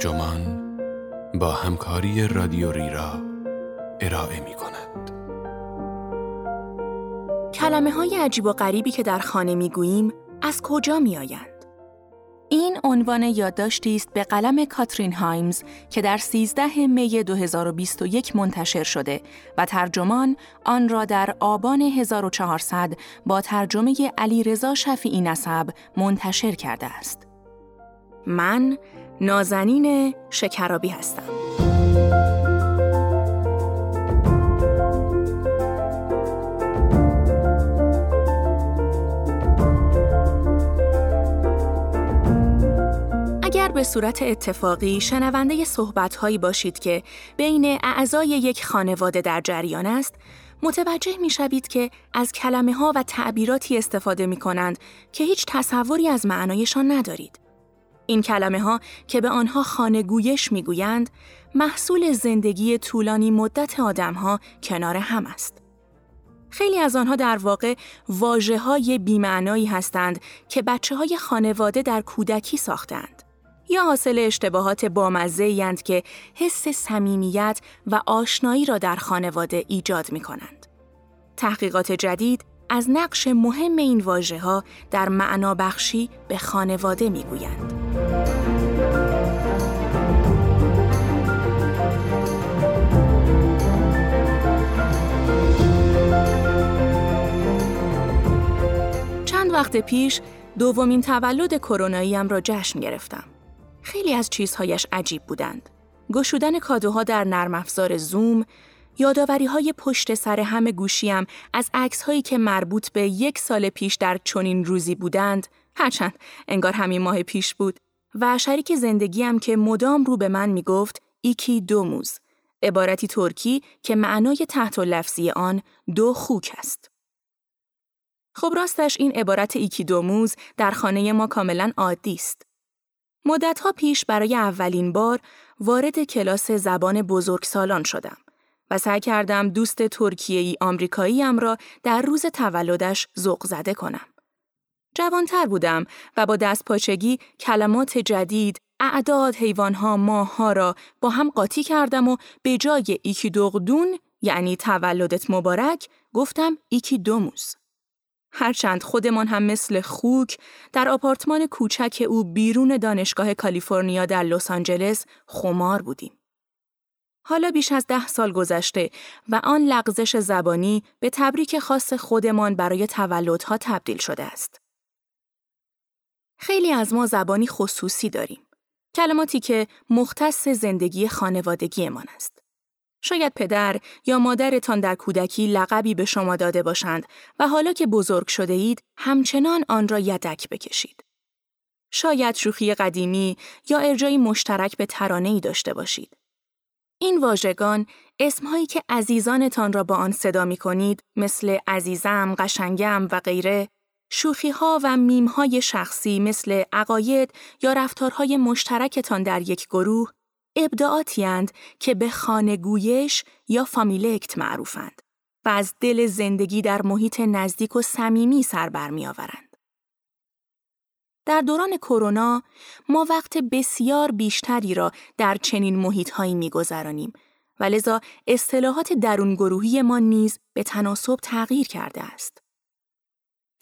ترجمان با همکاری رادیو ریرا ارائه می کند. کلمه های عجیب و غریبی که در خانه می گوییم از کجا می آیند؟ این عنوان یادداشتی است به قلم کاترین هایمز که در 13 می 2021 منتشر شده و ترجمان آن را در آبان 1400 با ترجمه علی رضا شفیعی نسب منتشر کرده است. من نازنین شکرابی هستم. اگر به صورت اتفاقی شنونده صحبتهایی باشید که بین اعضای یک خانواده در جریان است، متوجه می شوید که از کلمه ها و تعبیراتی استفاده می کنند که هیچ تصوری از معنایشان ندارید. این کلمه ها که به آنها خانگویش می گویند، محصول زندگی طولانی مدت آدم ها کنار هم است. خیلی از آنها در واقع واجه های بیمعنایی هستند که بچه های خانواده در کودکی ساختند. یا حاصل اشتباهات بامزه که حس صمیمیت و آشنایی را در خانواده ایجاد می کنند. تحقیقات جدید از نقش مهم این واژه ها در معنا بخشی به خانواده می گویند. وقت پیش دومین تولد کروناییم را جشن گرفتم. خیلی از چیزهایش عجیب بودند. گشودن کادوها در نرم افزار زوم، یاداوری های پشت سر همه گوشیم از عکس هایی که مربوط به یک سال پیش در چنین روزی بودند، هرچند انگار همین ماه پیش بود، و شریک زندگیم که مدام رو به من می گفت ایکی دو موز، عبارتی ترکی که معنای تحت و لفظی آن دو خوک است. خب راستش این عبارت ایکی دو موز در خانه ما کاملا عادی است. مدتها پیش برای اولین بار وارد کلاس زبان بزرگسالان شدم و سعی کردم دوست ترکیه‌ای آمریکاییم را در روز تولدش ذوق زده کنم. جوانتر بودم و با دست پاچگی کلمات جدید، اعداد، حیوانها، ماهها را با هم قاطی کردم و به جای ایکی دغدون یعنی تولدت مبارک گفتم ایکی دوموز. هرچند خودمان هم مثل خوک در آپارتمان کوچک او بیرون دانشگاه کالیفرنیا در لس آنجلس خمار بودیم. حالا بیش از ده سال گذشته و آن لغزش زبانی به تبریک خاص خودمان برای تولدها تبدیل شده است. خیلی از ما زبانی خصوصی داریم. کلماتی که مختص زندگی خانوادگیمان است. شاید پدر یا مادرتان در کودکی لقبی به شما داده باشند و حالا که بزرگ شده اید همچنان آن را یدک بکشید. شاید شوخی قدیمی یا ارجایی مشترک به ترانه ای داشته باشید. این واژگان اسمهایی که عزیزانتان را با آن صدا می کنید مثل عزیزم، قشنگم و غیره شوخی ها و میم های شخصی مثل عقاید یا رفتارهای مشترکتان در یک گروه ابداعاتی که به خانگویش یا فامیلکت معروفند و از دل زندگی در محیط نزدیک و صمیمی سر برمیآورند. در دوران کرونا ما وقت بسیار بیشتری را در چنین محیطهایی میگذرانیم و لذا اصطلاحات درون گروهی ما نیز به تناسب تغییر کرده است.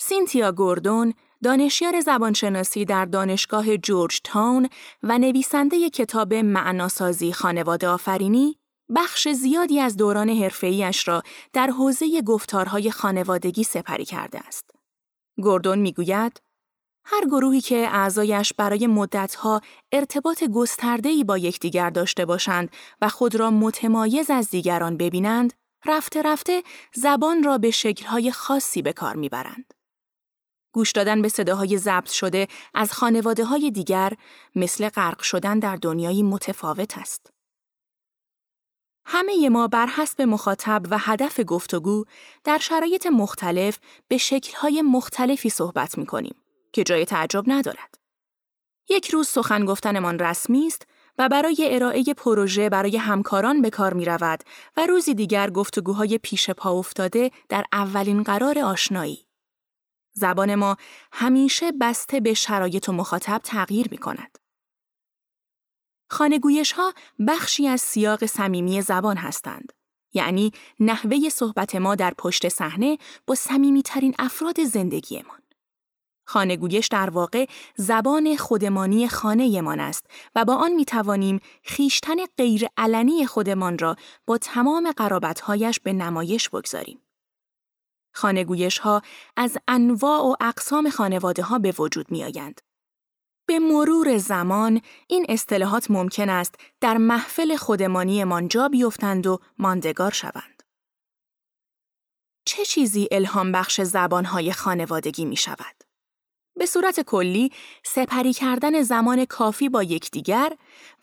سینتیا گوردون دانشیار زبانشناسی در دانشگاه جورج تاون و نویسنده کتاب معناسازی خانواده آفرینی بخش زیادی از دوران حرفه‌ایش را در حوزه گفتارهای خانوادگی سپری کرده است. گوردون می‌گوید هر گروهی که اعضایش برای مدتها ارتباط گسترده‌ای با یکدیگر داشته باشند و خود را متمایز از دیگران ببینند، رفته رفته زبان را به شکل‌های خاصی به کار می‌برند. گوش دادن به صداهای ضبط شده از خانواده های دیگر مثل غرق شدن در دنیایی متفاوت است. همه ما بر حسب مخاطب و هدف گفتگو در شرایط مختلف به شکلهای مختلفی صحبت می کنیم که جای تعجب ندارد. یک روز سخن گفتنمان رسمی است و برای ارائه پروژه برای همکاران به کار می رود و روزی دیگر گفتگوهای پیش پا افتاده در اولین قرار آشنایی. زبان ما همیشه بسته به شرایط و مخاطب تغییر می کند. خانگویش ها بخشی از سیاق صمیمی زبان هستند. یعنی نحوه صحبت ما در پشت صحنه با صمیمیترین افراد زندگیمان. خانگویش در واقع زبان خودمانی خانهمان است و با آن می توانیم خیشتن غیر علنی خودمان را با تمام قرابتهایش به نمایش بگذاریم. خانگویش ها از انواع و اقسام خانواده ها به وجود می آیند. به مرور زمان این اصطلاحات ممکن است در محفل خودمانی جا بیفتند و ماندگار شوند. چه چیزی الهام بخش زبانهای خانوادگی می شود؟ به صورت کلی سپری کردن زمان کافی با یکدیگر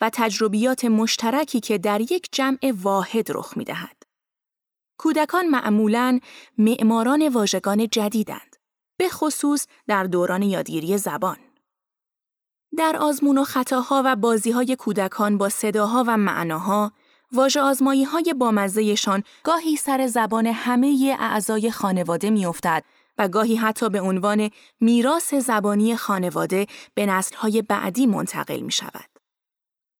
و تجربیات مشترکی که در یک جمع واحد رخ می دهد. کودکان معمولاً معماران واژگان جدیدند، به خصوص در دوران یادگیری زبان. در آزمون و خطاها و بازی های کودکان با صداها و معناها، واژه آزمایی های بامزهشان گاهی سر زبان همه اعضای خانواده میافتد و گاهی حتی به عنوان میراث زبانی خانواده به نسلهای بعدی منتقل می شود.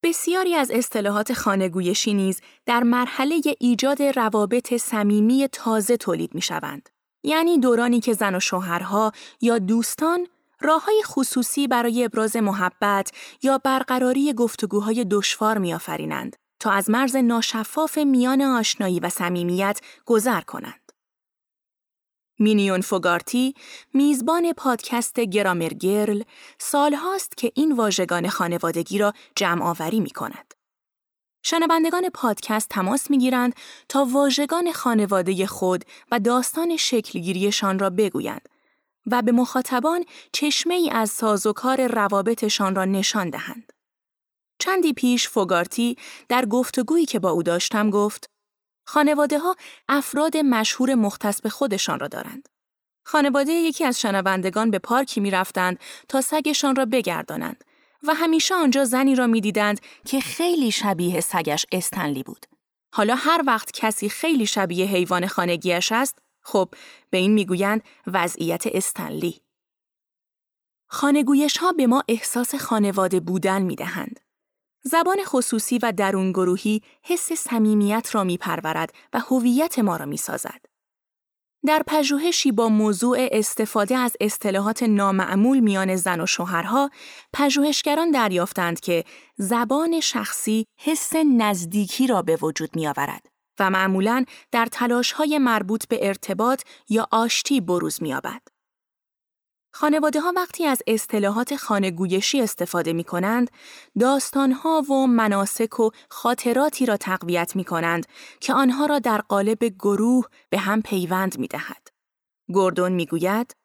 بسیاری از اصطلاحات خانگویشی نیز در مرحله ایجاد روابط صمیمی تازه تولید می شوند. یعنی دورانی که زن و شوهرها یا دوستان راه های خصوصی برای ابراز محبت یا برقراری گفتگوهای دشوار میآفرینند تا از مرز ناشفاف میان آشنایی و صمیمیت گذر کنند. مینیون فوگارتی، میزبان پادکست گرامر گرل، سالهاست که این واژگان خانوادگی را جمع آوری می کند. شنوندگان پادکست تماس می گیرند تا واژگان خانواده خود و داستان شکلگیریشان را بگویند و به مخاطبان چشمه ای از سازوکار روابطشان را نشان دهند. چندی پیش فوگارتی در گفتگویی که با او داشتم گفت خانواده ها افراد مشهور مختص به خودشان را دارند. خانواده یکی از شنوندگان به پارکی می رفتند تا سگشان را بگردانند و همیشه آنجا زنی را می دیدند که خیلی شبیه سگش استنلی بود. حالا هر وقت کسی خیلی شبیه حیوان خانگیش است، خب به این می‌گویند وضعیت استنلی. خانگویش ها به ما احساس خانواده بودن می دهند. زبان خصوصی و درون گروهی حس صمیمیت را می پرورد و هویت ما را می سازد. در پژوهشی با موضوع استفاده از اصطلاحات نامعمول میان زن و شوهرها، پژوهشگران دریافتند که زبان شخصی حس نزدیکی را به وجود می آورد و معمولاً در تلاشهای مربوط به ارتباط یا آشتی بروز می آبد. خانواده ها وقتی از اصطلاحات خانگویشی استفاده می کنند، داستانها و مناسک و خاطراتی را تقویت می کنند که آنها را در قالب گروه به هم پیوند می دهد. گوردون می گوید،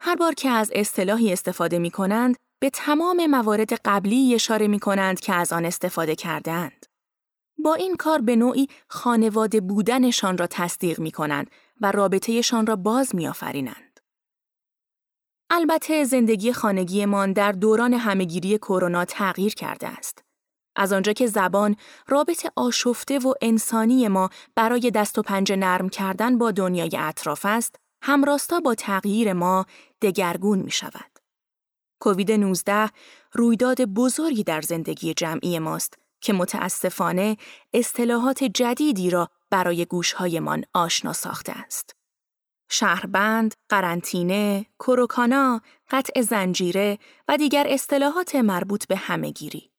هر بار که از اصطلاحی استفاده می کنند، به تمام موارد قبلی اشاره می کنند که از آن استفاده کردهاند. با این کار به نوعی خانواده بودنشان را تصدیق می کنند و رابطهشان را باز می آفرینند. البته زندگی خانگیمان در دوران همهگیری کرونا تغییر کرده است. از آنجا که زبان رابط آشفته و انسانی ما برای دست و پنجه نرم کردن با دنیای اطراف است، همراستا با تغییر ما دگرگون می شود. کووید 19 رویداد بزرگی در زندگی جمعی ماست که متاسفانه اصطلاحات جدیدی را برای گوشهایمان آشنا ساخته است. شهربند، قرنطینه، کروکانا، قطع زنجیره و دیگر اصطلاحات مربوط به همهگیری.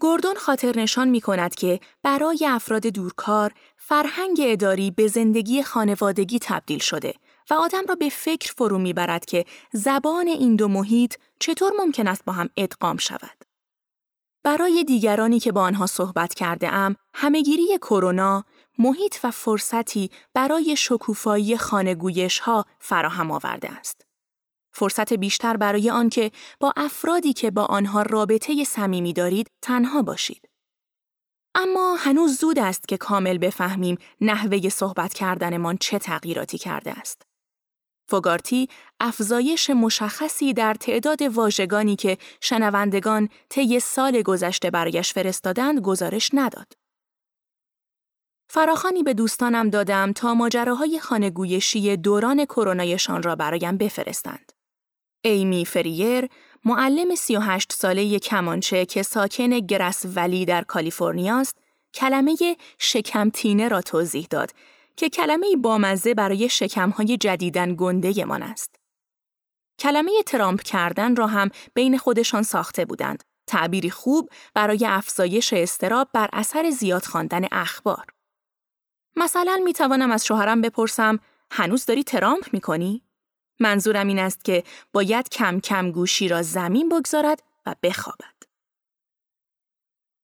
گردون خاطر نشان می کند که برای افراد دورکار فرهنگ اداری به زندگی خانوادگی تبدیل شده و آدم را به فکر فرو می‌برد که زبان این دو محیط چطور ممکن است با هم ادغام شود. برای دیگرانی که با آنها صحبت کرده ام، همهگیری کرونا محیط و فرصتی برای شکوفایی خانگویش ها فراهم آورده است. فرصت بیشتر برای آنکه با افرادی که با آنها رابطه صمیمی دارید تنها باشید. اما هنوز زود است که کامل بفهمیم نحوه صحبت کردنمان چه تغییراتی کرده است. فوگارتی افزایش مشخصی در تعداد واژگانی که شنوندگان طی سال گذشته برایش فرستادند گزارش نداد. فراخانی به دوستانم دادم تا ماجراهای خانگویشی دوران کرونایشان را برایم بفرستند. ایمی فریر معلم 38 ساله کمانچه که ساکن گرس ولی در کالیفرنیا است، کلمه شکمتینه را توضیح داد که کلمه بامزه برای شکمهای جدیدن گنده من است. کلمه ترامپ کردن را هم بین خودشان ساخته بودند. تعبیری خوب برای افزایش استراب بر اثر زیاد خواندن اخبار. مثلا می توانم از شوهرم بپرسم هنوز داری ترامپ می کنی؟ منظورم این است که باید کم کم گوشی را زمین بگذارد و بخوابد.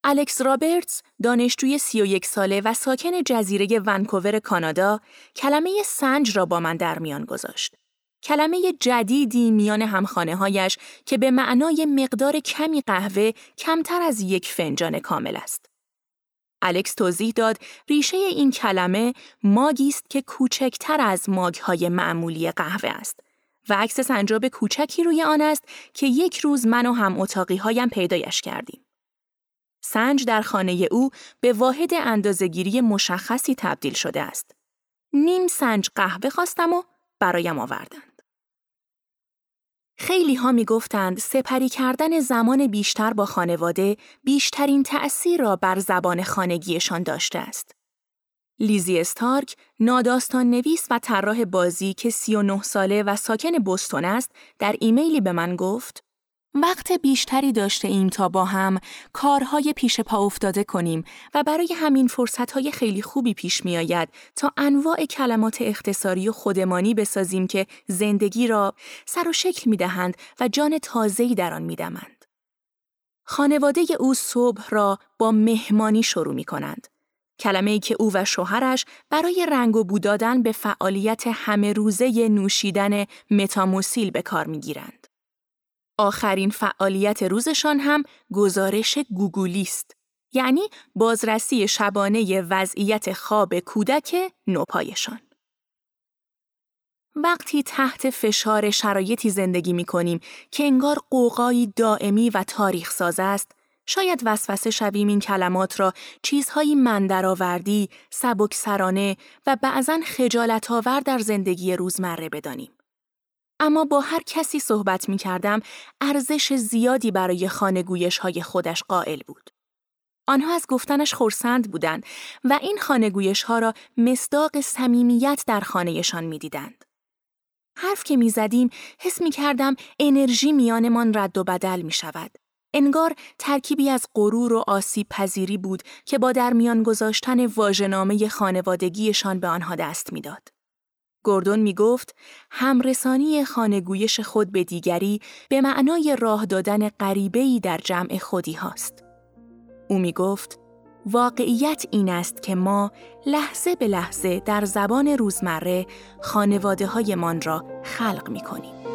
الکس رابرتس دانشجوی 31 ساله و ساکن جزیره ونکوور کانادا کلمه سنج را با من در میان گذاشت. کلمه جدیدی میان همخانه هایش که به معنای مقدار کمی قهوه کمتر از یک فنجان کامل است. الکس توضیح داد ریشه این کلمه ماگی است که کوچکتر از ماگ های معمولی قهوه است و عکس سنجاب کوچکی روی آن است که یک روز من و هم اتاقی هایم پیدایش کردیم. سنج در خانه او به واحد اندازهگیری مشخصی تبدیل شده است. نیم سنج قهوه خواستم و برایم آوردند. خیلی ها می گفتند سپری کردن زمان بیشتر با خانواده بیشترین تأثیر را بر زبان خانگیشان داشته است. لیزی استارک، ناداستان نویس و طراح بازی که 39 ساله و ساکن بستون است، در ایمیلی به من گفت وقت بیشتری داشته ایم تا با هم کارهای پیش پا افتاده کنیم و برای همین فرصتهای خیلی خوبی پیش می آید تا انواع کلمات اختصاری و خودمانی بسازیم که زندگی را سر و شکل می دهند و جان تازه‌ای در آن می دمند. خانواده او صبح را با مهمانی شروع می کنند. کلمه ای که او و شوهرش برای رنگ و بودادن به فعالیت همه روزه نوشیدن متاموسیل به کار می گیرند. آخرین فعالیت روزشان هم گزارش گوگولی است. یعنی بازرسی شبانه وضعیت خواب کودک نوپایشان. وقتی تحت فشار شرایطی زندگی می کنیم که انگار قوقایی دائمی و تاریخ ساز است، شاید وسوسه شویم این کلمات را چیزهایی مندرآوردی، سبکسرانه و بعضا خجالت آور در زندگی روزمره بدانیم. اما با هر کسی صحبت می کردم ارزش زیادی برای خانگویش های خودش قائل بود. آنها از گفتنش خورسند بودند و این خانگویش ها را مصداق صمیمیت در خانهشان می دیدند. حرف که می زدیم حس می کردم انرژی میانمان رد و بدل می شود. انگار ترکیبی از غرور و آسیب پذیری بود که با در میان گذاشتن واژه‌نامه خانوادگیشان به آنها دست می‌داد. گردون می گفت همرسانی خانگویش خود به دیگری به معنای راه دادن غریبه‌ای در جمع خودی هاست. او می گفت واقعیت این است که ما لحظه به لحظه در زبان روزمره خانواده های من را خلق می کنیم.